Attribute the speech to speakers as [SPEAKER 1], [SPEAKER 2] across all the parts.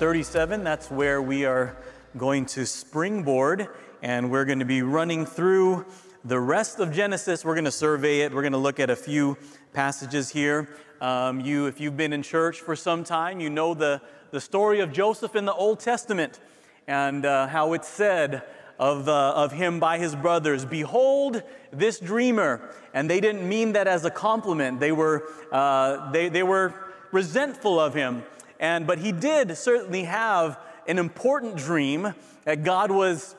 [SPEAKER 1] 37. That's where we are going to springboard, and we're going to be running through the rest of Genesis. We're going to survey it. We're going to look at a few passages here. Um, you, if you've been in church for some time, you know the, the story of Joseph in the Old Testament and uh, how it's said of, uh, of him by his brothers Behold, this dreamer. And they didn't mean that as a compliment, they were, uh, they, they were resentful of him. And, but he did certainly have an important dream that God was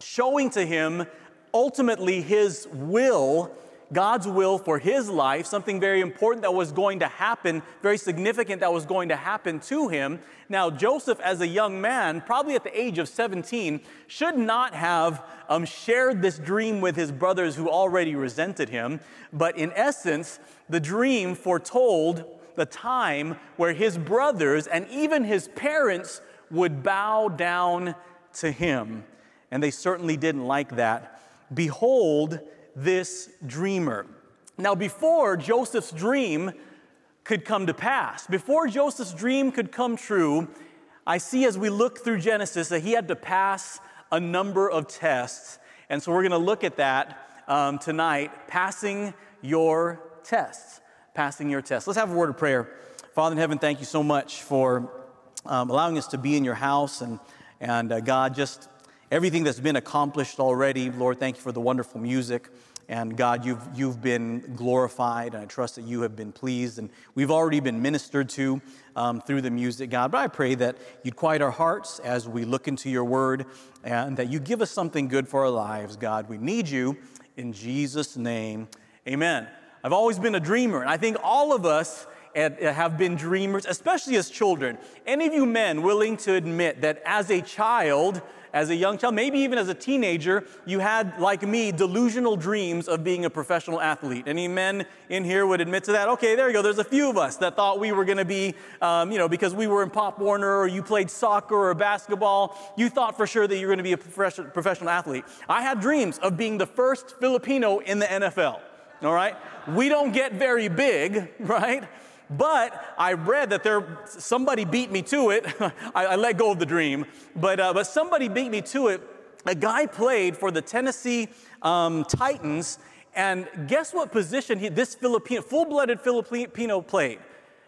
[SPEAKER 1] showing to him ultimately his will, God's will for his life, something very important that was going to happen, very significant that was going to happen to him. Now, Joseph, as a young man, probably at the age of 17, should not have um, shared this dream with his brothers who already resented him. But in essence, the dream foretold the time where his brothers and even his parents would bow down to him. And they certainly didn't like that. Behold this dreamer. Now, before Joseph's dream could come to pass, before Joseph's dream could come true, I see as we look through Genesis that he had to pass a number of tests. And so we're going to look at that um, tonight passing your tests passing your test. Let's have a word of prayer. Father in heaven, thank you so much for um, allowing us to be in your house and, and uh, God, just everything that's been accomplished already. Lord, thank you for the wonderful music. And God, you've, you've been glorified, and I trust that you have been pleased. And we've already been ministered to um, through the music, God. But I pray that you'd quiet our hearts as we look into your word and that you give us something good for our lives, God. We need you. In Jesus' name, amen. I've always been a dreamer, and I think all of us have been dreamers, especially as children. Any of you men willing to admit that as a child, as a young child, maybe even as a teenager, you had, like me, delusional dreams of being a professional athlete. Any men in here would admit to that? Okay, there you go. There's a few of us that thought we were going to be, um, you know, because we were in Pop Warner or you played soccer or basketball, you thought for sure that you were going to be a professional athlete. I had dreams of being the first Filipino in the NFL all right? We don't get very big, right? But I read that there somebody beat me to it. I, I, let go of the dream, but uh, but somebody beat me to it. A guy played for the Tennessee um, Titans, and guess what position he, this Filipino, full-blooded Filipino played?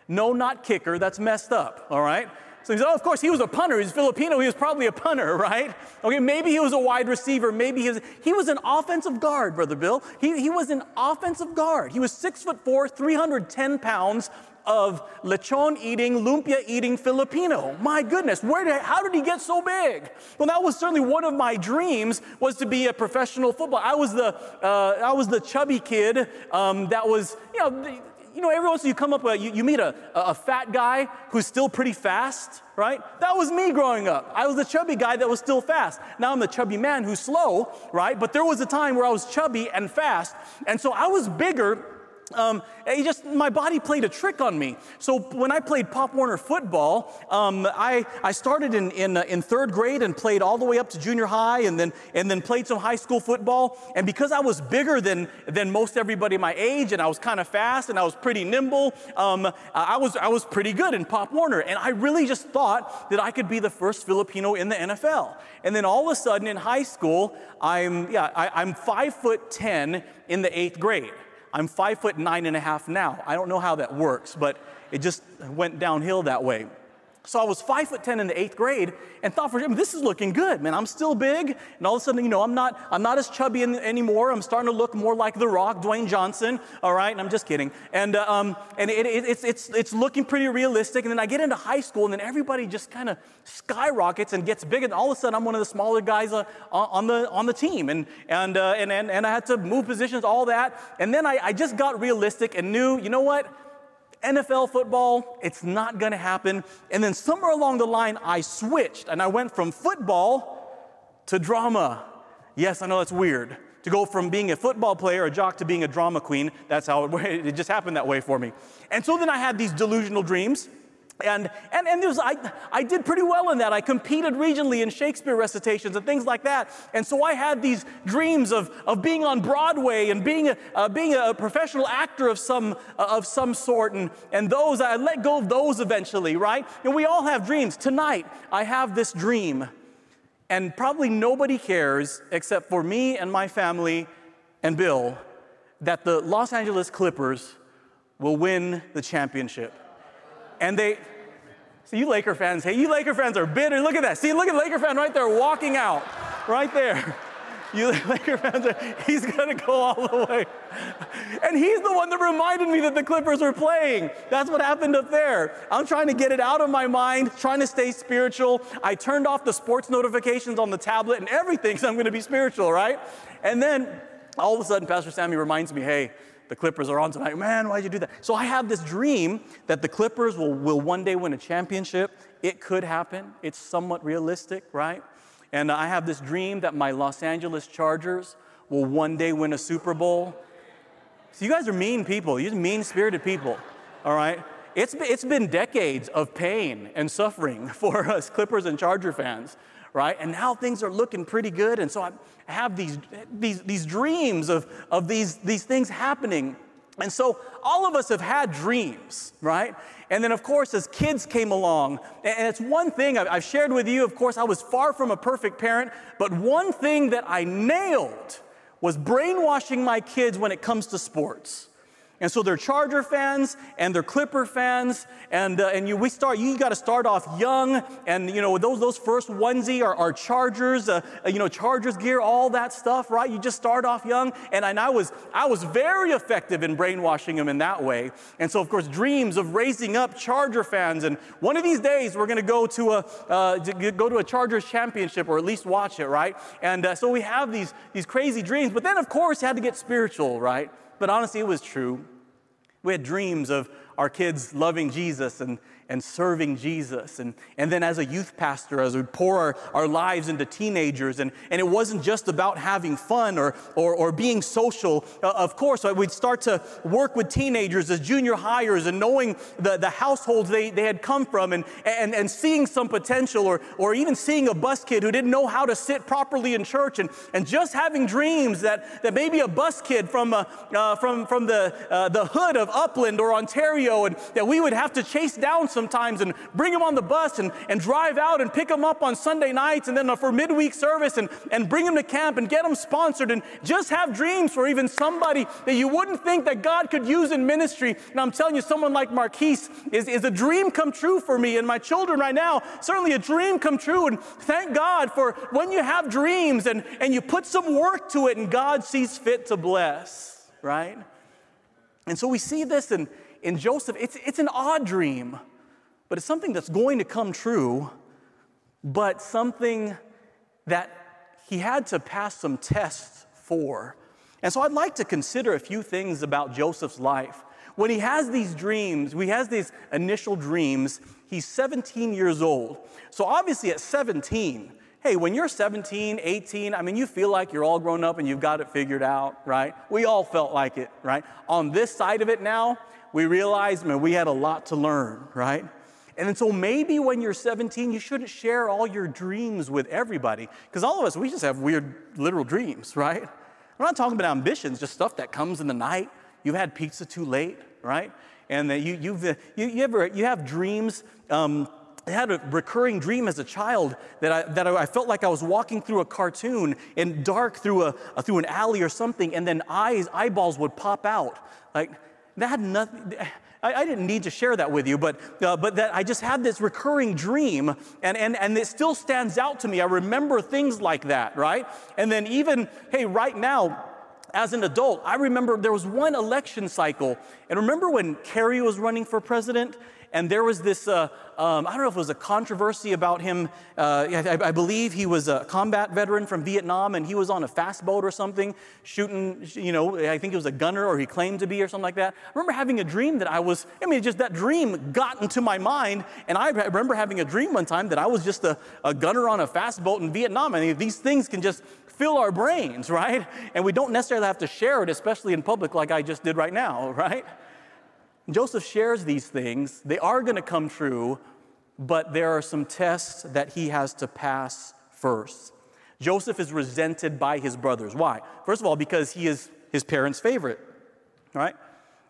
[SPEAKER 1] No, not kicker. That's messed up. All right. So he oh, of course, he was a punter. He's Filipino. He was probably a punter, right? Okay, maybe he was a wide receiver. Maybe he was, he was an offensive guard, Brother Bill. He, he was an offensive guard. He was six foot four, 310 pounds of lechon eating, lumpia eating Filipino. My goodness, where did, how did he get so big? Well, that was certainly one of my dreams was to be a professional football. I was the, uh, I was the chubby kid um, that was, you know, you know, every once in a while you come up, with, you, you meet a, a fat guy who's still pretty fast, right? That was me growing up. I was the chubby guy that was still fast. Now I'm the chubby man who's slow, right? But there was a time where I was chubby and fast. And so I was bigger um, it just my body played a trick on me. So when I played Pop Warner football, um, I, I started in, in, uh, in third grade and played all the way up to junior high, and then and then played some high school football. And because I was bigger than than most everybody my age, and I was kind of fast and I was pretty nimble, um, I was I was pretty good in Pop Warner. And I really just thought that I could be the first Filipino in the NFL. And then all of a sudden in high school, I'm yeah I, I'm five foot ten in the eighth grade. I'm five foot nine and a half now. I don't know how that works, but it just went downhill that way. So I was five foot ten in the eighth grade and thought for sure, this is looking good, man. I'm still big, and all of a sudden, you know, I'm not, I'm not as chubby in, anymore. I'm starting to look more like The Rock, Dwayne Johnson. All right, and I'm just kidding. And uh, um, and it, it, it's it's it's looking pretty realistic. And then I get into high school, and then everybody just kind of skyrockets and gets big, and all of a sudden, I'm one of the smaller guys uh, on the on the team, and and, uh, and and and I had to move positions, all that. And then I, I just got realistic and knew, you know what? NFL football, it's not gonna happen. And then somewhere along the line, I switched and I went from football to drama. Yes, I know that's weird. To go from being a football player, a jock, to being a drama queen, that's how it, it just happened that way for me. And so then I had these delusional dreams. And, and, and was, I, I did pretty well in that. I competed regionally in Shakespeare recitations and things like that. And so I had these dreams of, of being on Broadway and being a, uh, being a professional actor of some, uh, of some sort. And, and those, I let go of those eventually, right? And we all have dreams. Tonight, I have this dream. And probably nobody cares except for me and my family and Bill that the Los Angeles Clippers will win the championship. And they, see, you Laker fans, hey, you Laker fans are bitter. Look at that. See, look at Laker fan right there walking out, right there. You Laker fans, are, he's gonna go all the way. And he's the one that reminded me that the Clippers were playing. That's what happened up there. I'm trying to get it out of my mind, trying to stay spiritual. I turned off the sports notifications on the tablet and everything, so I'm gonna be spiritual, right? And then all of a sudden, Pastor Sammy reminds me, hey, the Clippers are on tonight. Man, why'd you do that? So I have this dream that the Clippers will, will one day win a championship. It could happen. It's somewhat realistic, right? And I have this dream that my Los Angeles Chargers will one day win a Super Bowl. So you guys are mean people. You're mean spirited people, all right? It's, it's been decades of pain and suffering for us Clippers and Charger fans right? And now things are looking pretty good. And so I have these, these, these dreams of, of these, these things happening. And so all of us have had dreams, right? And then, of course, as kids came along, and it's one thing I've shared with you, of course, I was far from a perfect parent, but one thing that I nailed was brainwashing my kids when it comes to sports. And so they're Charger fans and they're Clipper fans. And, uh, and you, we start, you got to start off young. And, you know, those, those first onesie are, are Chargers, uh, uh, you know, Chargers gear, all that stuff, right? You just start off young. And, and I, was, I was very effective in brainwashing them in that way. And so, of course, dreams of raising up Charger fans. And one of these days, we're going to go to a, uh, go to a Chargers championship or at least watch it, right? And uh, so we have these, these crazy dreams. But then, of course, had to get spiritual, right? But honestly, it was true. We had dreams of our kids loving Jesus and, and serving Jesus. And, and then as a youth pastor, as we pour our, our lives into teenagers, and, and it wasn't just about having fun or, or, or being social. Uh, of course, we'd start to work with teenagers as junior hires and knowing the, the households they, they had come from and, and, and seeing some potential or, or even seeing a bus kid who didn't know how to sit properly in church and, and just having dreams that, that maybe a bus kid from, uh, uh, from, from the, uh, the hood of Upland or Ontario and that we would have to chase down some sometimes and bring them on the bus and, and drive out and pick them up on Sunday nights and then uh, for midweek service and, and bring them to camp and get them sponsored and just have dreams for even somebody that you wouldn't think that God could use in ministry. And I'm telling you, someone like Marquise is, is a dream come true for me and my children right now, certainly a dream come true. And thank God for when you have dreams and, and you put some work to it and God sees fit to bless, right? And so we see this in, in Joseph. It's, it's an odd dream but it's something that's going to come true, but something that he had to pass some tests for. And so I'd like to consider a few things about Joseph's life. When he has these dreams, he has these initial dreams, he's 17 years old. So obviously at 17, hey, when you're 17, 18, I mean, you feel like you're all grown up and you've got it figured out, right? We all felt like it, right? On this side of it now, we realize, man, we had a lot to learn, right? And so maybe when you're 17, you shouldn't share all your dreams with everybody. Because all of us, we just have weird literal dreams, right? I'm not talking about ambitions, just stuff that comes in the night. You've had pizza too late, right? And that you, you've, you, you, ever, you have dreams. Um, I had a recurring dream as a child that I, that I felt like I was walking through a cartoon in dark through, a, through an alley or something, and then eyes, eyeballs would pop out. Like, that had nothing. I, I didn't need to share that with you, but, uh, but that I just had this recurring dream, and, and, and it still stands out to me. I remember things like that, right? And then even, hey, right now, as an adult, I remember there was one election cycle, and remember when Kerry was running for president? and there was this, uh, um, I don't know if it was a controversy about him. Uh, I, I, believe he was a combat veteran from Vietnam, and he was on a fast boat or something, shooting, you know, I think he was a gunner or he claimed to be or something like that. I remember having a dream that I was, I mean, just that dream got into my mind, and I remember having a dream one time that I was just a, a gunner on a fast boat in Vietnam. I mean, these things can just fill our brains, right? And we don't necessarily have to share it, especially in public like I just did right now, right? Joseph shares these things. They are going to come true, but there are some tests that he has to pass first. Joseph is resented by his brothers. Why? First of all, because he is his parents' favorite, right?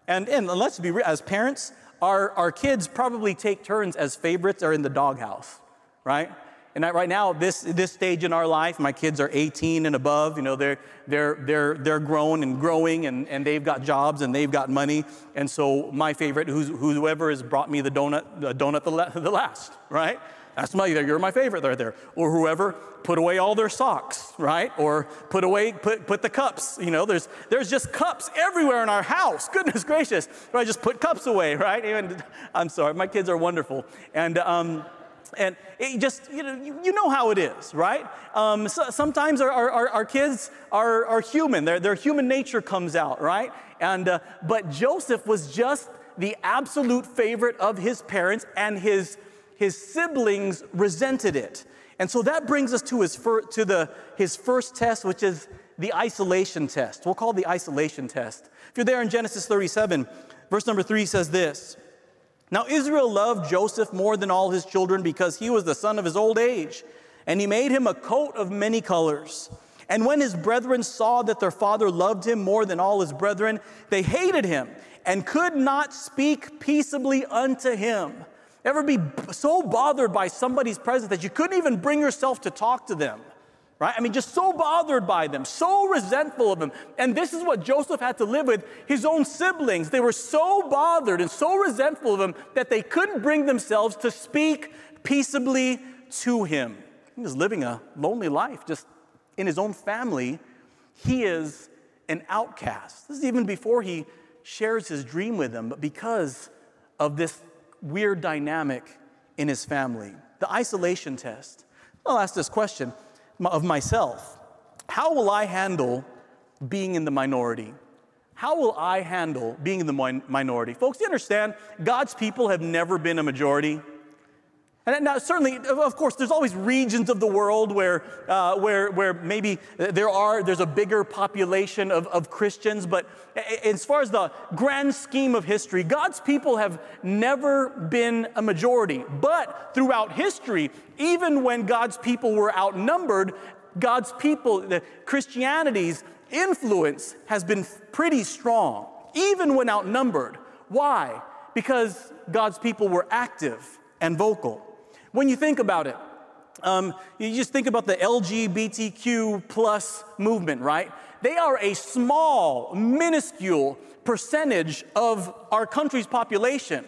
[SPEAKER 1] And, and let's be real, as parents, our, our kids probably take turns as favorites or in the doghouse, right? And right now, this, this stage in our life, my kids are 18 and above. You know, they're, they're, they're, they're grown and growing, and, and they've got jobs and they've got money. And so, my favorite, who's, whoever has brought me the donut, the donut the, the last, right? That's my, you're my favorite right there. Or whoever put away all their socks, right? Or put away, put, put the cups. You know, there's, there's just cups everywhere in our house. Goodness gracious. I just put cups away, right? I'm sorry, my kids are wonderful. And, um, and it just, you know, you, you know how it is, right? Um, so, sometimes our, our, our, kids are, are human, their, their human nature comes out, right? And, uh, but Joseph was just the absolute favorite of his parents, and his, his siblings resented it. And so that brings us to, his, fir- to the, his first test, which is the isolation test. We'll call the isolation test. If you're there in Genesis 37, verse number three says this. Now, Israel loved Joseph more than all his children because he was the son of his old age, and he made him a coat of many colors. And when his brethren saw that their father loved him more than all his brethren, they hated him and could not speak peaceably unto him. Ever be so bothered by somebody's presence that you couldn't even bring yourself to talk to them? Right? I mean, just so bothered by them, so resentful of them. And this is what Joseph had to live with his own siblings. They were so bothered and so resentful of him that they couldn't bring themselves to speak peaceably to him. He was living a lonely life just in his own family. He is an outcast. This is even before he shares his dream with them, but because of this weird dynamic in his family. The isolation test. I'll ask this question of myself. How will I handle being in the minority? How will I handle being in the minority? Folks, you understand, God's people have never been a majority. And now, certainly, of course, there's always regions of the world where, uh, where, where maybe there are, there's a bigger population of, of Christians, but as far as the grand scheme of history, God's people have never been a majority. But throughout history, even when God's people were outnumbered, God's people, the Christianity's influence has been pretty strong, even when outnumbered. Why? Because God's people were active and vocal. When you think about it, um, you just think about the LGBTQ plus movement, right? They are a small, minuscule percentage of our country's population,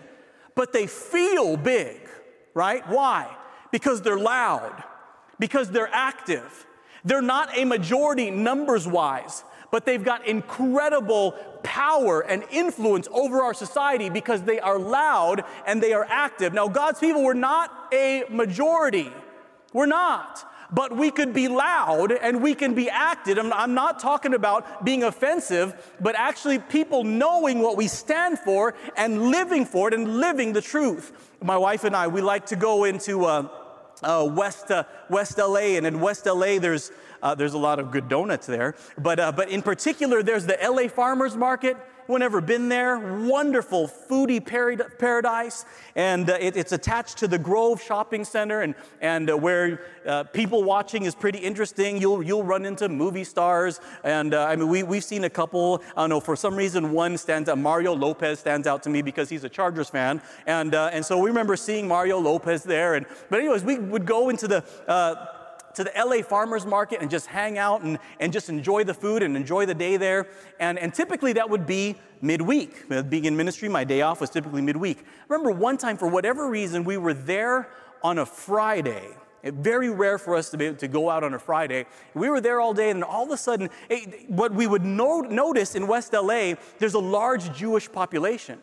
[SPEAKER 1] but they feel big, right? Why? Because they're loud, because they're active. They're not a majority numbers wise, but they've got incredible power and influence over our society because they are loud and they are active. Now, God's people were not a majority. We're not. But we could be loud and we can be active. I'm not talking about being offensive, but actually people knowing what we stand for and living for it and living the truth. My wife and I, we like to go into uh, uh, West, uh, West LA, and in West LA, there's uh, there's a lot of good donuts there. But, uh, but in particular, there's the LA Farmers Market. Anyone ever been there? Wonderful foodie paradise. And uh, it, it's attached to the Grove Shopping Center, and, and uh, where uh, people watching is pretty interesting. You'll, you'll run into movie stars. And uh, I mean, we, we've seen a couple. I don't know, for some reason, one stands out. Mario Lopez stands out to me because he's a Chargers fan. And, uh, and so we remember seeing Mario Lopez there. And, but, anyways, we would go into the uh, to the LA farmers market and just hang out and, and just enjoy the food and enjoy the day there. And, and typically that would be midweek. Being in ministry, my day off was typically midweek. I remember one time, for whatever reason, we were there on a Friday. It's very rare for us to be to go out on a Friday. We were there all day, and all of a sudden, it, what we would no- notice in West LA, there's a large Jewish population.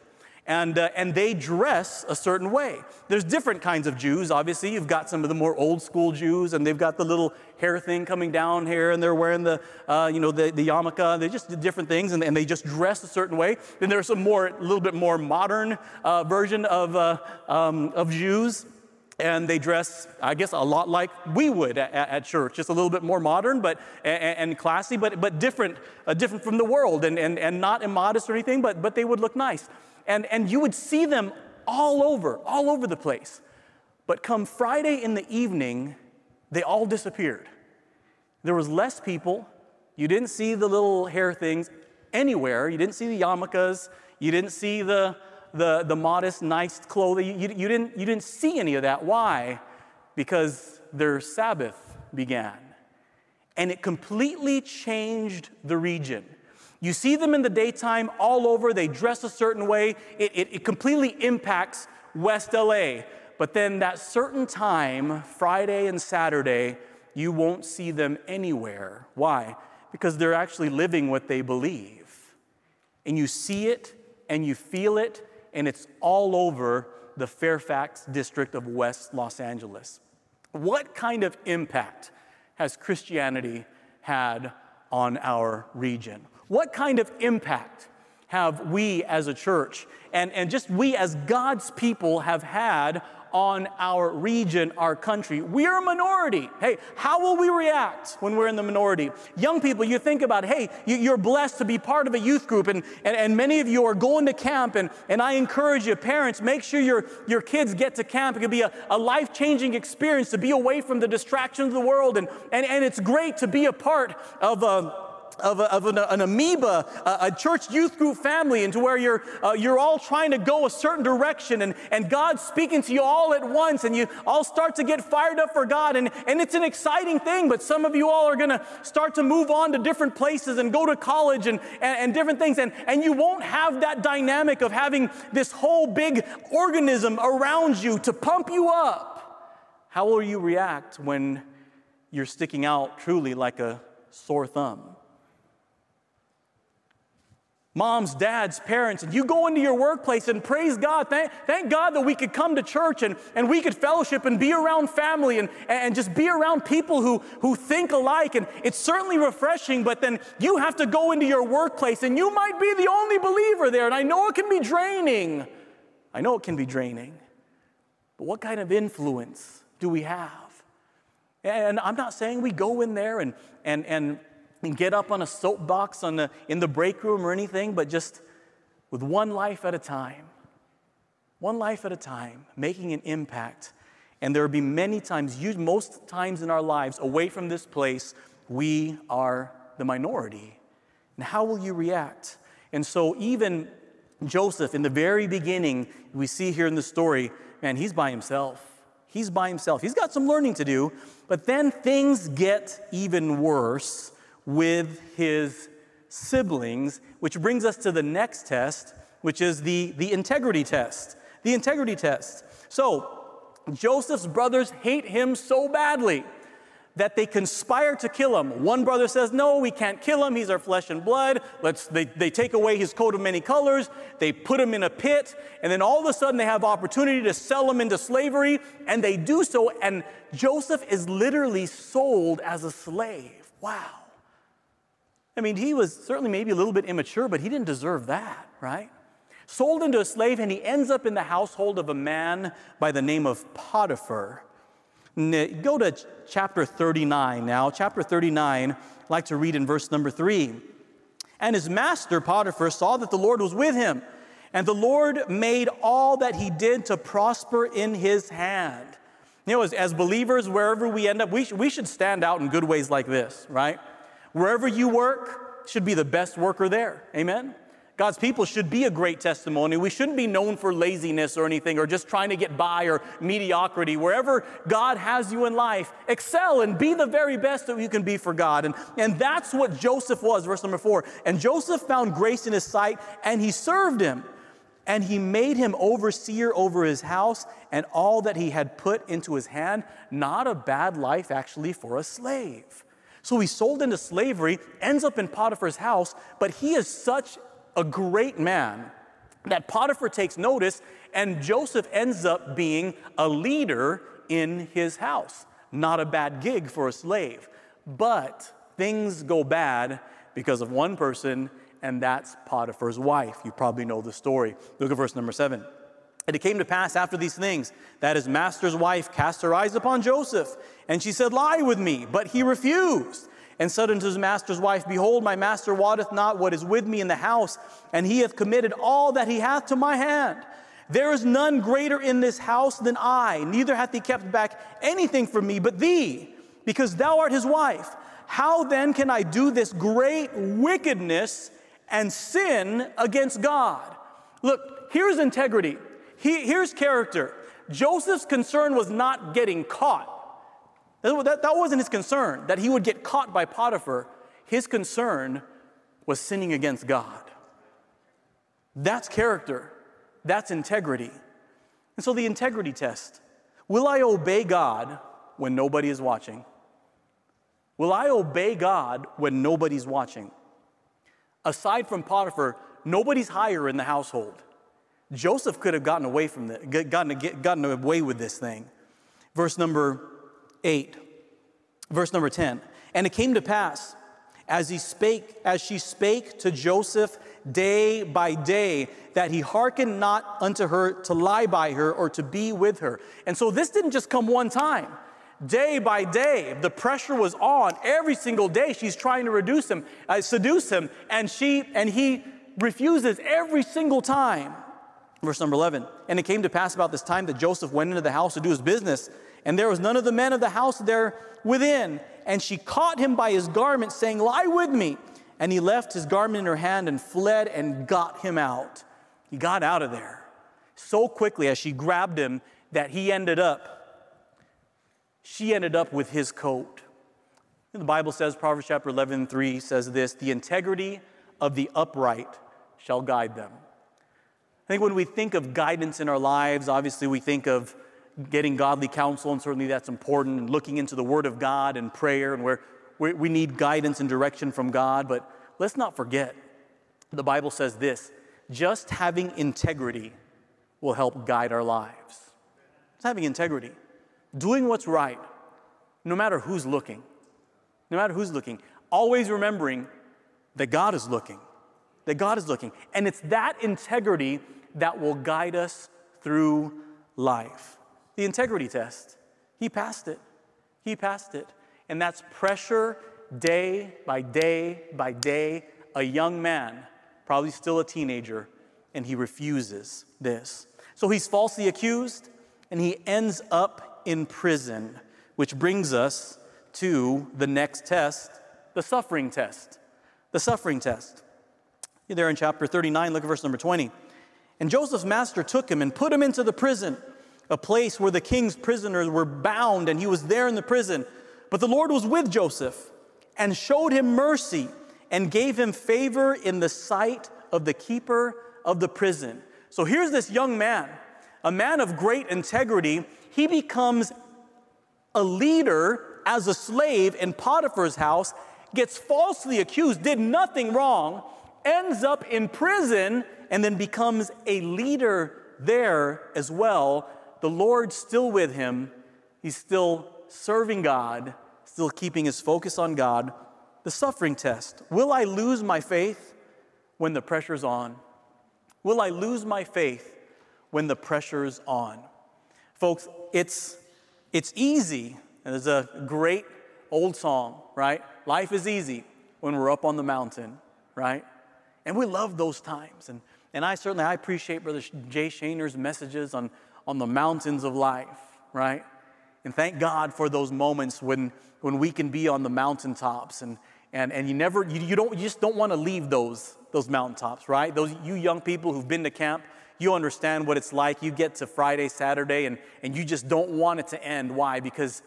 [SPEAKER 1] And, uh, and they dress a certain way. There's different kinds of Jews, obviously. You've got some of the more old school Jews, and they've got the little hair thing coming down here, and they're wearing the, uh, you know, the, the yarmulke. They just different things, and, and they just dress a certain way. Then there's a more, a little bit more modern uh, version of, uh, um, of Jews and they dress, I guess, a lot like we would at, at church, just a little bit more modern, but and, and classy, but but different, uh, different from the world, and, and and not immodest or anything, but but they would look nice, and and you would see them all over, all over the place. But come Friday in the evening, they all disappeared. There was less people. You didn't see the little hair things anywhere. You didn't see the yarmulkes. You didn't see the the, the modest, nice clothing. You, you, didn't, you didn't see any of that. Why? Because their Sabbath began. And it completely changed the region. You see them in the daytime all over, they dress a certain way. It, it, it completely impacts West LA. But then that certain time, Friday and Saturday, you won't see them anywhere. Why? Because they're actually living what they believe. And you see it and you feel it and it's all over the Fairfax district of West Los Angeles. What kind of impact has Christianity had on our region? What kind of impact have we as a church and, and just we as God's people have had on our region, our country. We are a minority. Hey, how will we react when we're in the minority? Young people, you think about, hey, you're blessed to be part of a youth group, and, and, and many of you are going to camp, and, and I encourage you, parents, make sure your, your kids get to camp. It can be a, a life changing experience to be away from the distractions of the world, and, and, and it's great to be a part of a of, a, of an, an, amoeba, a, a, church youth group family, into where you're, uh, you're all trying to go a certain direction and, and God's speaking to you all at once and you all start to get fired up for God. And, and it's an exciting thing, but some of you all are going to start to move on to different places and go to college and, and, and different things. And, and you won't have that dynamic of having this whole big organism around you to pump you up. How will you react when you're sticking out truly like a sore thumb? Moms, dads, parents, and you go into your workplace and praise God. Thank, thank God that we could come to church and, and we could fellowship and be around family and, and just be around people who, who think alike. And it's certainly refreshing, but then you have to go into your workplace and you might be the only believer there. And I know it can be draining. I know it can be draining. But what kind of influence do we have? And I'm not saying we go in there and, and, and and get up on a soapbox on the, in the break room or anything, but just with one life at a time, one life at a time, making an impact. And there will be many times, most times in our lives, away from this place, we are the minority. And how will you react? And so, even Joseph, in the very beginning, we see here in the story, man, he's by himself. He's by himself. He's got some learning to do, but then things get even worse with his siblings, which brings us to the next test, which is the, the integrity test. The integrity test. So, Joseph's brothers hate him so badly that they conspire to kill him. One brother says, No, we can't kill him. He's our flesh and blood. Let's, they, they take away his coat of many colors. They put him in a pit. And then all of a sudden, they have opportunity to sell him into slavery. And they do so. And Joseph is literally sold as a slave. Wow. I mean, he was certainly maybe a little bit immature, but he didn't deserve that, right? Sold into a slave, and he ends up in the household of a man by the name of Potiphar. Go to chapter 39 now. Chapter 39, I'd like to read in verse number 3. And his master, Potiphar, saw that the Lord was with him, and the Lord made all that he did to prosper in his hand. You know, as, as believers, wherever we end up, we, sh- we should stand out in good ways like this, right? Wherever you work, should be the best worker there. Amen? God's people should be a great testimony. We shouldn't be known for laziness or anything or just trying to get by or mediocrity. Wherever God has you in life, excel and be the very best that you can be for God. And, and that's what Joseph was, verse number four. And Joseph found grace in his sight and he served him. And he made him overseer over his house and all that he had put into his hand. Not a bad life, actually, for a slave. So he's sold into slavery, ends up in Potiphar's house, but he is such a great man that Potiphar takes notice, and Joseph ends up being a leader in his house. Not a bad gig for a slave, but things go bad because of one person, and that's Potiphar's wife. You probably know the story. Look at verse number seven. And it came to pass after these things that his master's wife cast her eyes upon Joseph, and she said, Lie with me. But he refused and said unto his master's wife, Behold, my master wotteth not what is with me in the house, and he hath committed all that he hath to my hand. There is none greater in this house than I, neither hath he kept back anything from me but thee, because thou art his wife. How then can I do this great wickedness and sin against God? Look, here's integrity. He, here's character. Joseph's concern was not getting caught. That, that wasn't his concern, that he would get caught by Potiphar. His concern was sinning against God. That's character. That's integrity. And so the integrity test will I obey God when nobody is watching? Will I obey God when nobody's watching? Aside from Potiphar, nobody's higher in the household. Joseph could have gotten away from the, gotten, gotten away with this thing. Verse number 8. Verse number 10. And it came to pass as he spake, as she spake to Joseph day by day, that he hearkened not unto her to lie by her or to be with her. And so this didn't just come one time. Day by day, the pressure was on. Every single day, she's trying to reduce him, uh, seduce him, and she and he refuses every single time. Verse number 11. And it came to pass about this time that Joseph went into the house to do his business, and there was none of the men of the house there within. And she caught him by his garment, saying, Lie with me. And he left his garment in her hand and fled and got him out. He got out of there so quickly as she grabbed him that he ended up, she ended up with his coat. The Bible says, Proverbs chapter 11, 3 says this the integrity of the upright shall guide them. I think when we think of guidance in our lives, obviously we think of getting godly counsel, and certainly that's important, and looking into the Word of God and prayer, and where we need guidance and direction from God. But let's not forget, the Bible says this just having integrity will help guide our lives. Just having integrity, doing what's right, no matter who's looking, no matter who's looking, always remembering that God is looking, that God is looking. And it's that integrity that will guide us through life. The integrity test, he passed it. He passed it. And that's pressure day by day by day. A young man, probably still a teenager, and he refuses this. So he's falsely accused and he ends up in prison, which brings us to the next test the suffering test. The suffering test. You're there in chapter 39, look at verse number 20. And Joseph's master took him and put him into the prison, a place where the king's prisoners were bound, and he was there in the prison. But the Lord was with Joseph and showed him mercy and gave him favor in the sight of the keeper of the prison. So here's this young man, a man of great integrity. He becomes a leader as a slave in Potiphar's house, gets falsely accused, did nothing wrong, ends up in prison and then becomes a leader there as well. The Lord's still with him. He's still serving God, still keeping his focus on God. The suffering test. Will I lose my faith when the pressure's on? Will I lose my faith when the pressure's on? Folks, it's, it's easy. There's a great old song, right? Life is easy when we're up on the mountain, right? And we love those times. And and I certainly I appreciate Brother Jay Shaner's messages on, on the mountains of life, right? And thank God for those moments when, when we can be on the mountaintops and, and, and you never you, you don't you just don't want to leave those those mountaintops, right? Those you young people who've been to camp, you understand what it's like. You get to Friday, Saturday, and, and you just don't want it to end. Why? Because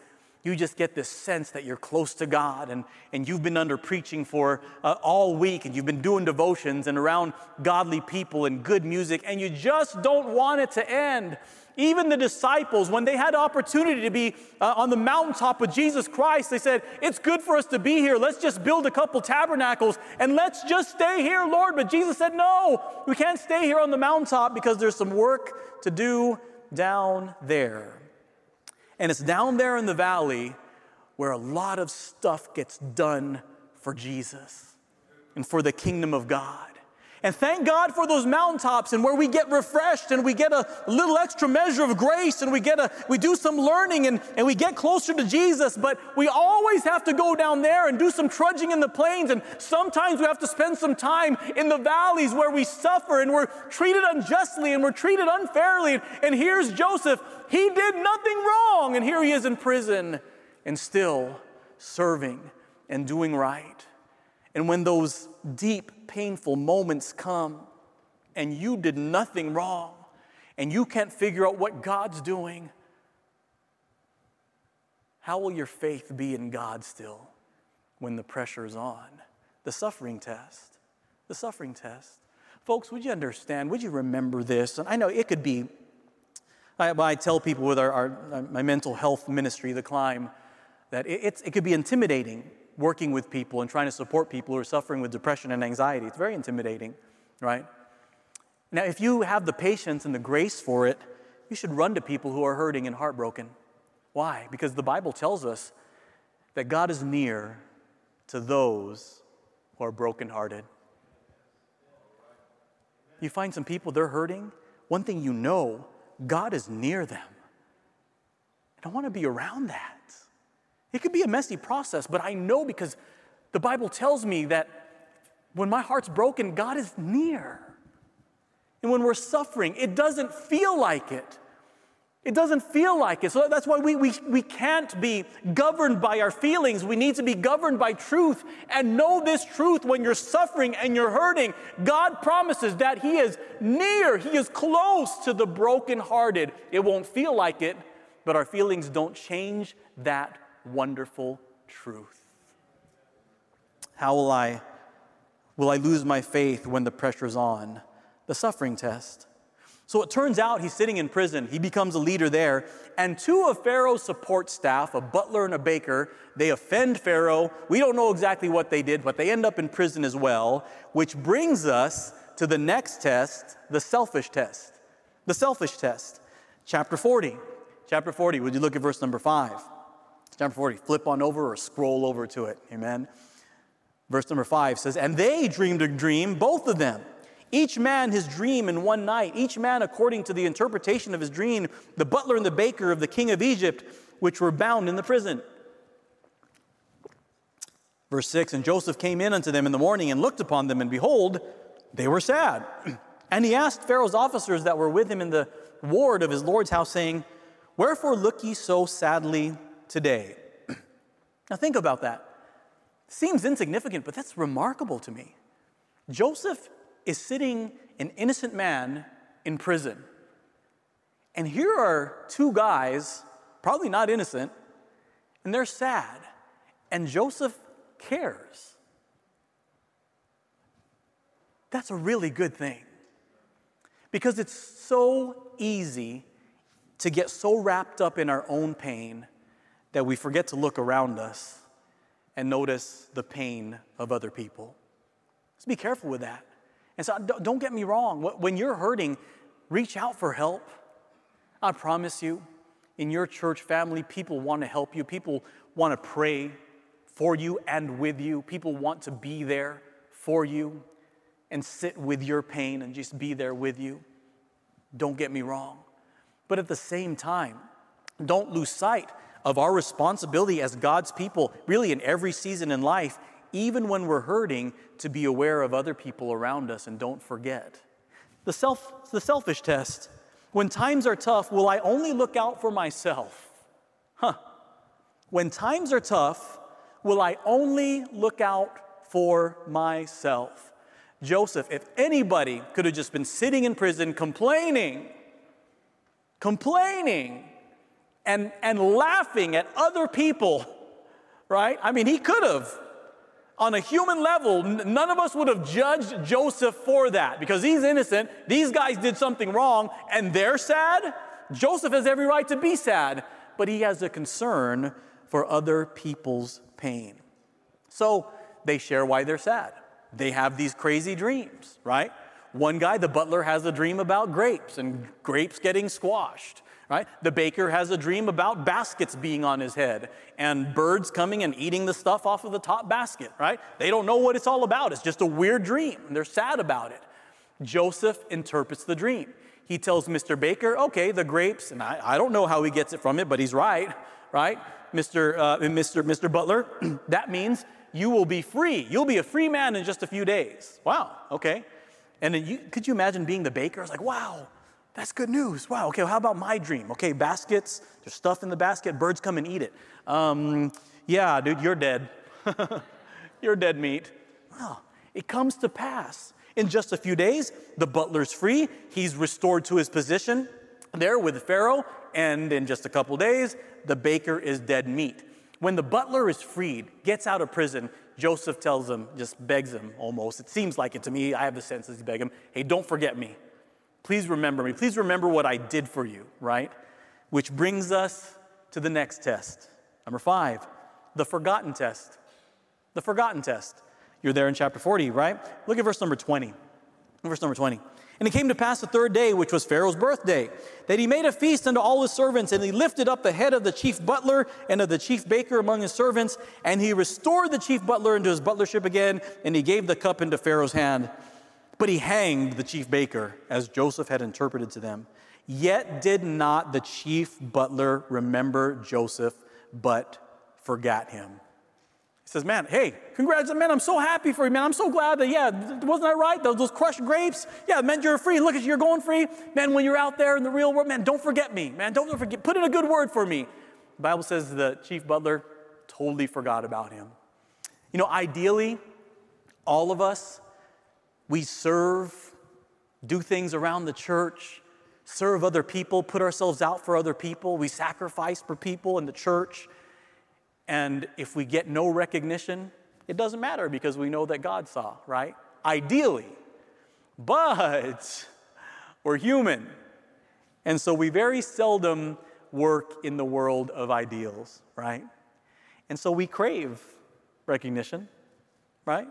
[SPEAKER 1] you just get this sense that you're close to God and, and you've been under preaching for uh, all week and you've been doing devotions and around godly people and good music and you just don't want it to end. Even the disciples, when they had opportunity to be uh, on the mountaintop with Jesus Christ, they said, It's good for us to be here. Let's just build a couple tabernacles and let's just stay here, Lord. But Jesus said, No, we can't stay here on the mountaintop because there's some work to do down there. And it's down there in the valley where a lot of stuff gets done for Jesus and for the kingdom of God. And thank God for those mountaintops and where we get refreshed and we get a little extra measure of grace and we get a we do some learning and, and we get closer to Jesus, but we always have to go down there and do some trudging in the plains. And sometimes we have to spend some time in the valleys where we suffer and we're treated unjustly and we're treated unfairly. And here's Joseph. He did nothing wrong, and here he is in prison and still serving and doing right. And when those deep, painful moments come and you did nothing wrong and you can't figure out what God's doing, how will your faith be in God still when the pressure is on? The suffering test. The suffering test. Folks, would you understand? Would you remember this? And I know it could be, I, I tell people with our, our, my mental health ministry, The Climb, that it, it could be intimidating working with people and trying to support people who are suffering with depression and anxiety. It's very intimidating, right? Now, if you have the patience and the grace for it, you should run to people who are hurting and heartbroken. Why? Because the Bible tells us that God is near to those who are brokenhearted. You find some people, they're hurting. One thing you know, God is near them. And I want to be around that. It could be a messy process, but I know because the Bible tells me that when my heart's broken, God is near. And when we're suffering, it doesn't feel like it. It doesn't feel like it. So that's why we, we, we can't be governed by our feelings. We need to be governed by truth and know this truth when you're suffering and you're hurting. God promises that He is near, He is close to the brokenhearted. It won't feel like it, but our feelings don't change that wonderful truth. How will I will I lose my faith when the pressure's on? The suffering test. So it turns out he's sitting in prison. He becomes a leader there, and two of Pharaoh's support staff, a butler and a baker, they offend Pharaoh. We don't know exactly what they did, but they end up in prison as well, which brings us to the next test, the selfish test. The selfish test. Chapter 40. Chapter 40, would you look at verse number 5? Chapter 40, flip on over or scroll over to it. Amen. Verse number 5 says, And they dreamed a dream, both of them. Each man his dream in one night, each man according to the interpretation of his dream, the butler and the baker of the king of Egypt, which were bound in the prison. Verse 6 And Joseph came in unto them in the morning and looked upon them, and behold, they were sad. And he asked Pharaoh's officers that were with him in the ward of his Lord's house, saying, Wherefore look ye so sadly today. now, think about that. Seems insignificant, but that's remarkable to me. Joseph is sitting, an innocent man, in prison. And here are two guys, probably not innocent, and they're sad. And Joseph cares. That's a really good thing. Because it's so easy to get so wrapped up in our own pain that we forget to look around us and notice the pain of other people. Let's be careful with that. And so don't get me wrong, when you're hurting, reach out for help. I promise you, in your church family, people want to help you, people want to pray for you and with you, people want to be there for you and sit with your pain and just be there with you. Don't get me wrong. But at the same time, don't lose sight of our responsibility as God's people, really in every season in life, even when we're hurting, to be aware of other people around us and don't forget. The, self, the selfish test. When times are tough, will I only look out for myself? Huh. When times are tough, will I only look out for myself? Joseph, if anybody could have just been sitting in prison complaining, complaining, and, and laughing at other people, right? I mean, he could have. On a human level, none of us would have judged Joseph for that because he's innocent. These guys did something wrong and they're sad. Joseph has every right to be sad, but he has a concern for other people's pain. So they share why they're sad. They have these crazy dreams, right? One guy, the butler, has a dream about grapes and grapes getting squashed, right? The baker has a dream about baskets being on his head and birds coming and eating the stuff off of the top basket, right? They don't know what it's all about. It's just a weird dream. And They're sad about it. Joseph interprets the dream. He tells Mr. Baker, okay, the grapes, and I, I don't know how he gets it from it, but he's right, right? Mr. Uh, Mr. Mr. Butler, that means you will be free. You'll be a free man in just a few days. Wow, okay. And then you, could you imagine being the baker? I was like, wow, that's good news. Wow, okay, well, how about my dream? Okay, baskets, there's stuff in the basket, birds come and eat it. Um, yeah, dude, you're dead. you're dead meat. Well, it comes to pass. In just a few days, the butler's free. He's restored to his position there with Pharaoh. And in just a couple days, the baker is dead meat. When the butler is freed, gets out of prison, Joseph tells him, just begs him almost. It seems like it to me. I have the sense that he's begging him, hey, don't forget me. Please remember me. Please remember what I did for you, right? Which brings us to the next test. Number five, the forgotten test. The forgotten test. You're there in chapter 40, right? Look at verse number 20. Verse number 20. And it came to pass the third day, which was Pharaoh's birthday, that he made a feast unto all his servants, and he lifted up the head of the chief butler and of the chief baker among his servants, and he restored the chief butler into his butlership again, and he gave the cup into Pharaoh's hand. But he hanged the chief baker, as Joseph had interpreted to them. Yet did not the chief butler remember Joseph, but forgot him. He says, Man, hey, congrats, man, I'm so happy for you, man. I'm so glad that, yeah, wasn't I right? Those, those crushed grapes, yeah, man, you're free. Look at you, you're going free. Man, when you're out there in the real world, man, don't forget me, man. Don't forget, put in a good word for me. The Bible says the chief butler totally forgot about him. You know, ideally, all of us, we serve, do things around the church, serve other people, put ourselves out for other people. We sacrifice for people in the church. And if we get no recognition, it doesn't matter because we know that God saw, right? Ideally. But we're human. And so we very seldom work in the world of ideals, right? And so we crave recognition, right?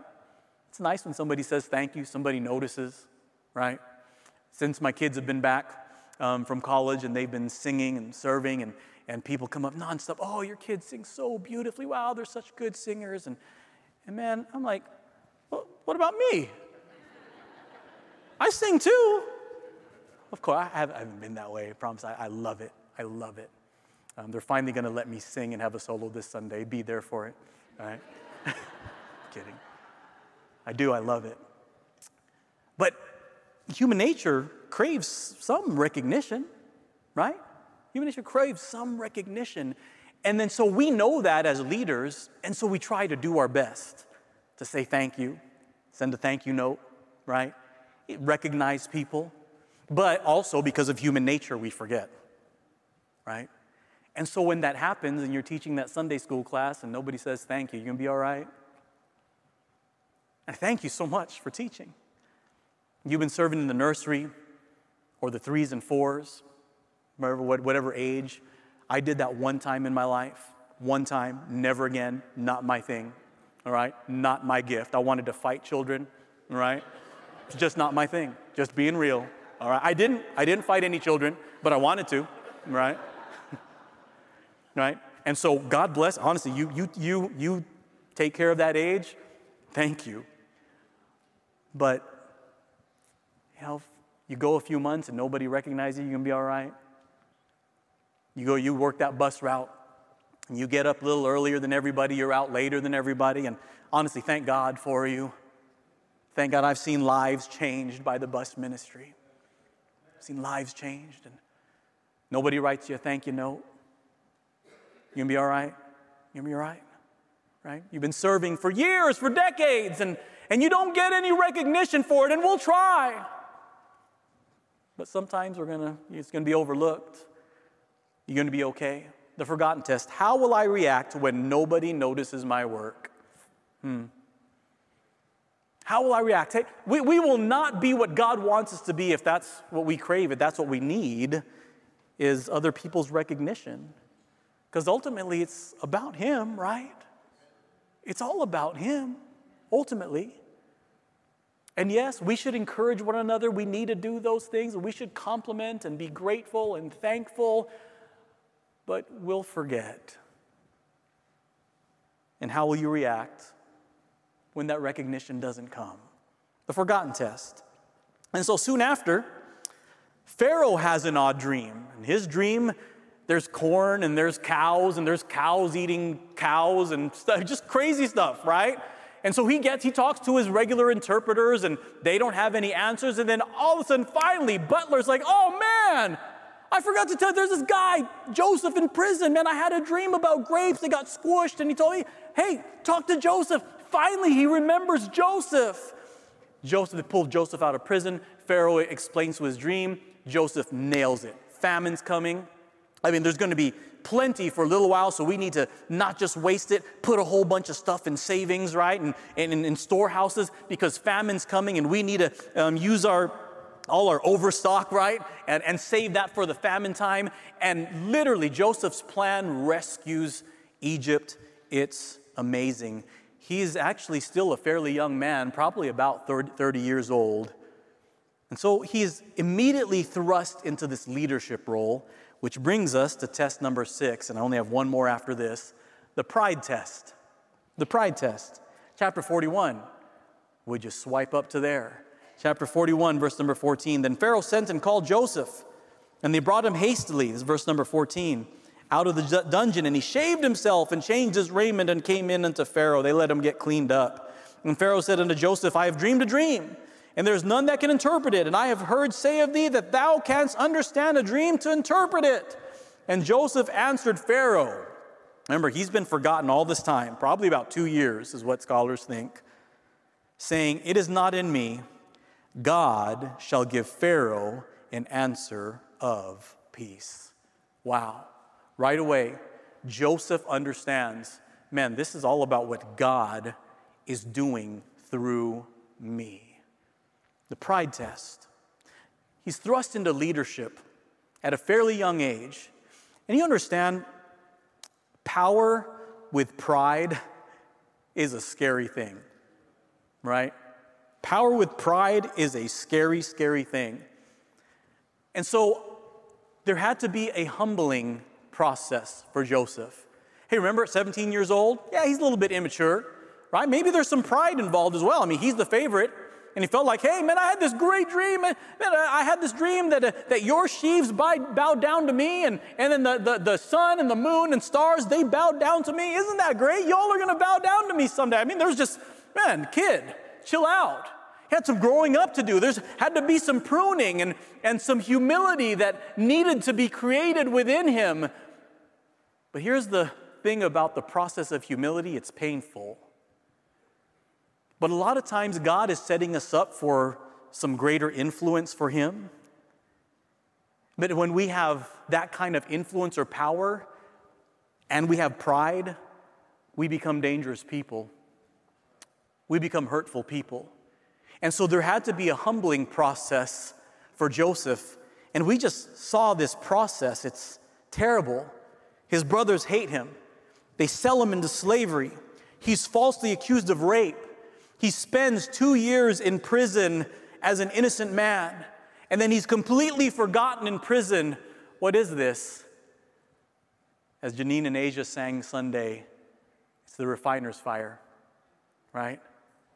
[SPEAKER 1] It's nice when somebody says thank you, somebody notices, right? Since my kids have been back um, from college and they've been singing and serving and and people come up nonstop. Oh, your kids sing so beautifully. Wow, they're such good singers. And, and man, I'm like, well, what about me? I sing too. Of course, I haven't been that way. I promise. I, I love it. I love it. Um, they're finally going to let me sing and have a solo this Sunday. Be there for it. All right? Kidding. I do. I love it. But human nature craves some recognition, right? Human nature craves some recognition. And then so we know that as leaders, and so we try to do our best to say thank you, send a thank you note, right? Recognize people. But also because of human nature, we forget, right? And so when that happens and you're teaching that Sunday school class and nobody says thank you, you're gonna be all right? And thank you so much for teaching. You've been serving in the nursery or the threes and fours, whatever, whatever age. I did that one time in my life, one time, never again, not my thing, all right? Not my gift. I wanted to fight children, all right? It's just not my thing, just being real, all right? I didn't, I didn't fight any children, but I wanted to, right? right? And so God bless, honestly, you, you, you, you take care of that age, thank you. But, you know, you go a few months and nobody recognizes you, you can be all right. You go, you work that bus route, and you get up a little earlier than everybody, you're out later than everybody, and honestly, thank God for you. Thank God I've seen lives changed by the bus ministry. I've seen lives changed, and nobody writes you a thank you note. You gonna be all right? You gonna be all right? Right? You've been serving for years, for decades, and, and you don't get any recognition for it, and we'll try. But sometimes we're gonna, it's gonna be overlooked. You're to be okay? The forgotten test. How will I react when nobody notices my work? Hmm. How will I react? Hey, we, we will not be what God wants us to be if that's what we crave, if that's what we need, is other people's recognition. Because ultimately, it's about Him, right? It's all about Him, ultimately. And yes, we should encourage one another. We need to do those things. We should compliment and be grateful and thankful. But we'll forget. And how will you react when that recognition doesn't come? The forgotten test. And so soon after, Pharaoh has an odd dream. And his dream, there's corn and there's cows and there's cows eating cows and stuff, just crazy stuff, right? And so he gets, he talks to his regular interpreters and they don't have any answers. And then all of a sudden, finally, Butler's like, oh man, I forgot to tell you, there's this guy, Joseph, in prison. Man, I had a dream about grapes that got squished. And he told me, hey, talk to Joseph. Finally, he remembers Joseph. Joseph, they pulled Joseph out of prison. Pharaoh explains to his dream. Joseph nails it. Famine's coming. I mean, there's going to be plenty for a little while, so we need to not just waste it, put a whole bunch of stuff in savings, right, and, and in storehouses because famine's coming and we need to um, use our all our overstock, right? And, and save that for the famine time. And literally, Joseph's plan rescues Egypt. It's amazing. He's actually still a fairly young man, probably about 30, 30 years old. And so he's immediately thrust into this leadership role, which brings us to test number six, and I only have one more after this the pride test. The pride test. Chapter 41. Would you swipe up to there? Chapter 41, verse number 14. Then Pharaoh sent and called Joseph, and they brought him hastily, this is verse number 14, out of the dungeon, and he shaved himself and changed his raiment and came in unto Pharaoh. They let him get cleaned up. And Pharaoh said unto Joseph, I have dreamed a dream and there's none that can interpret it. And I have heard say of thee that thou canst understand a dream to interpret it. And Joseph answered Pharaoh. Remember, he's been forgotten all this time, probably about two years, is what scholars think, saying, It is not in me. God shall give Pharaoh an answer of peace. Wow. Right away, Joseph understands man, this is all about what God is doing through me the pride test. He's thrust into leadership at a fairly young age. And you understand, power with pride is a scary thing, right? Power with pride is a scary, scary thing. And so there had to be a humbling process for Joseph. Hey, remember at 17 years old? Yeah, he's a little bit immature, right? Maybe there's some pride involved as well. I mean, he's the favorite and he felt like, hey, man, I had this great dream. Man, I had this dream that, uh, that your sheaves bowed down to me, and, and then the, the, the sun and the moon and stars, they bowed down to me. Isn't that great? Y'all are going to bow down to me someday. I mean, there's just, man, kid, chill out. He had some growing up to do. There's had to be some pruning and, and some humility that needed to be created within him. But here's the thing about the process of humility it's painful. But a lot of times, God is setting us up for some greater influence for Him. But when we have that kind of influence or power and we have pride, we become dangerous people. We become hurtful people. And so there had to be a humbling process for Joseph. And we just saw this process. It's terrible. His brothers hate him, they sell him into slavery. He's falsely accused of rape. He spends two years in prison as an innocent man, and then he's completely forgotten in prison. What is this? As Janine and Asia sang Sunday, it's the refiner's fire, right?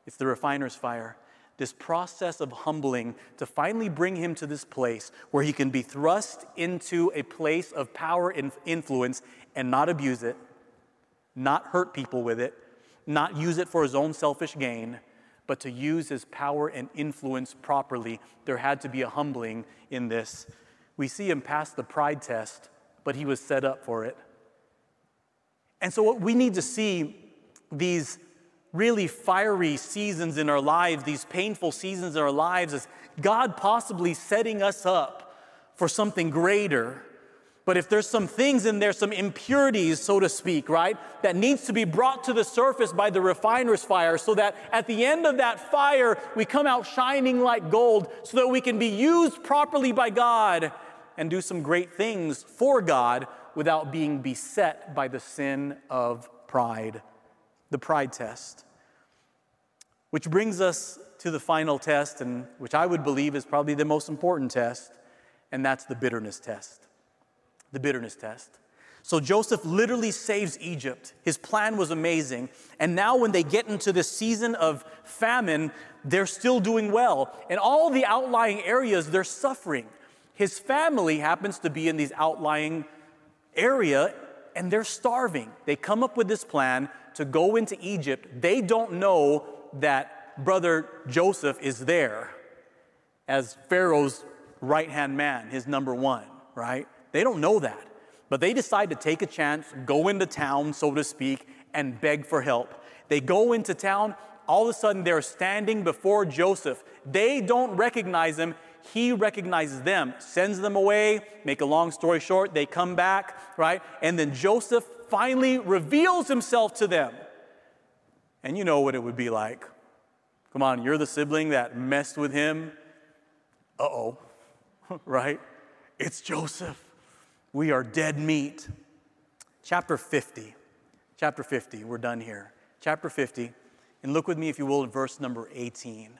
[SPEAKER 1] It's the refiner's fire. This process of humbling to finally bring him to this place where he can be thrust into a place of power and influence and not abuse it, not hurt people with it, not use it for his own selfish gain, but to use his power and influence properly. There had to be a humbling in this. We see him pass the pride test, but he was set up for it. And so, what we need to see these really fiery seasons in our lives, these painful seasons in our lives, is God possibly setting us up for something greater but if there's some things in there, some impurities, so to speak, right, that needs to be brought to the surface by the refiner's fire so that at the end of that fire, we come out shining like gold so that we can be used properly by God and do some great things for God without being beset by the sin of pride, the pride test. Which brings us to the final test, and which I would believe is probably the most important test, and that's the bitterness test. The bitterness test. So Joseph literally saves Egypt. His plan was amazing. And now, when they get into this season of famine, they're still doing well. In all the outlying areas, they're suffering. His family happens to be in these outlying area and they're starving. They come up with this plan to go into Egypt. They don't know that brother Joseph is there as Pharaoh's right hand man, his number one, right? They don't know that. But they decide to take a chance, go into town, so to speak, and beg for help. They go into town, all of a sudden they're standing before Joseph. They don't recognize him. He recognizes them, sends them away. Make a long story short, they come back, right? And then Joseph finally reveals himself to them. And you know what it would be like. Come on, you're the sibling that messed with him. Uh oh, right? It's Joseph. We are dead meat. Chapter 50. Chapter 50, we're done here. Chapter 50, and look with me, if you will, at verse number 18.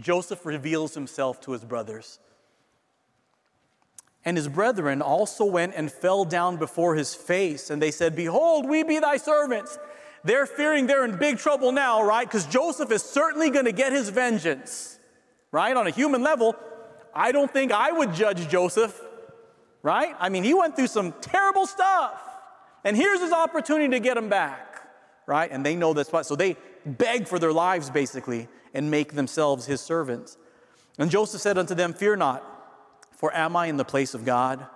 [SPEAKER 1] Joseph reveals himself to his brothers. And his brethren also went and fell down before his face, and they said, Behold, we be thy servants. They're fearing they're in big trouble now, right? Because Joseph is certainly going to get his vengeance, right? On a human level, I don't think I would judge Joseph, right? I mean, he went through some terrible stuff, and here's his opportunity to get him back, right? And they know this, but so they beg for their lives, basically and make themselves his servants. And Joseph said unto them, Fear not, for am I in the place of God?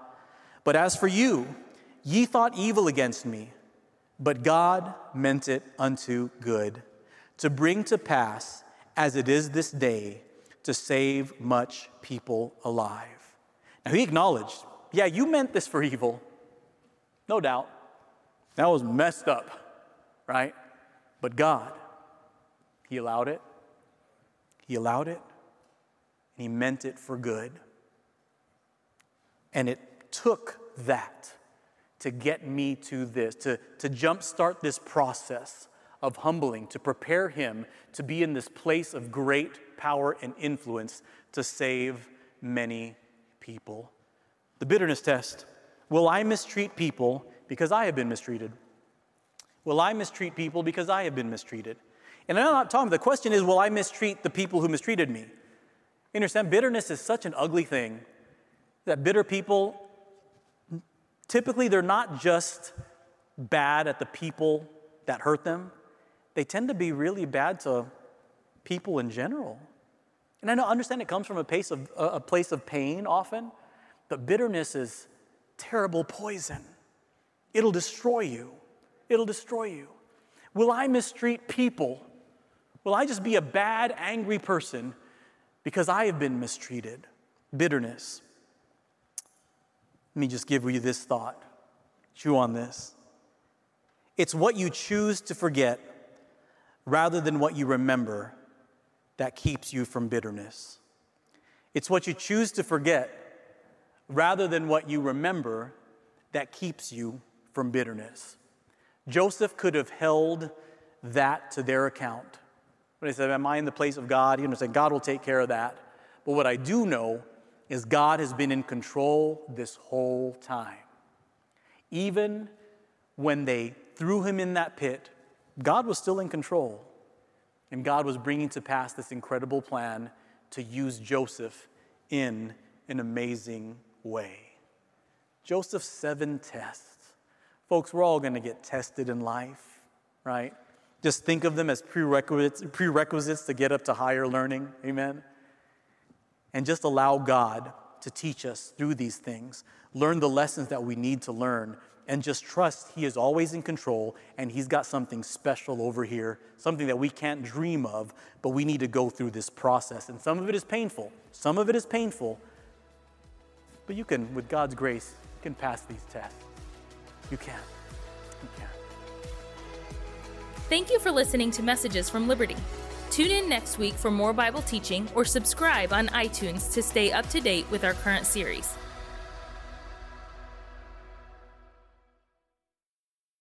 [SPEAKER 1] But as for you, ye thought evil against me, but God meant it unto good, to bring to pass, as it is this day, to save much people alive. Now he acknowledged, Yeah, you meant this for evil. No doubt. That was messed up, right? But God, He allowed it he allowed it, and He meant it for good. And it took that to get me to this, to, to jumpstart this process of humbling, to prepare him to be in this place of great power and influence to save many people. The bitterness test Will I mistreat people because I have been mistreated? Will I mistreat people because I have been mistreated? And I'm not talking, the question is, will I mistreat the people who mistreated me? You understand? Bitterness is such an ugly thing that bitter people, typically, they're not just bad at the people that hurt them, they tend to be really bad to people in general. And I understand it comes from a place of, a place of pain often, but bitterness is terrible poison. It'll destroy you. It'll destroy you. Will I mistreat people Will I just be a bad, angry person because I have been mistreated? Bitterness. Let me just give you this thought. Chew on this. It's what you choose to forget rather than what you remember that keeps you from bitterness. It's what you choose to forget rather than what you remember that keeps you from bitterness. Joseph could have held that to their account. When I said, Am I in the place of God? You know, say, God will take care of that. But what I do know is God has been in control this whole time. Even when they threw him in that pit, God was still in control. And God was bringing to pass this incredible plan to use Joseph in an amazing way. Joseph's seven tests. Folks, we're all going to get tested in life, right? Just think of them as prerequisites, prerequisites to get up to higher learning. Amen. And just allow God to teach us through these things, learn the lessons that we need to learn, and just trust He is always in control and He's got something special over here, something that we can't dream of, but we need to go through this process. And some of it is painful. Some of it is painful. But you can, with God's grace, you can pass these tests. You can. You can.
[SPEAKER 2] Thank you for listening to Messages from Liberty. Tune in next week for more Bible teaching or subscribe on iTunes to stay up to date with our current series.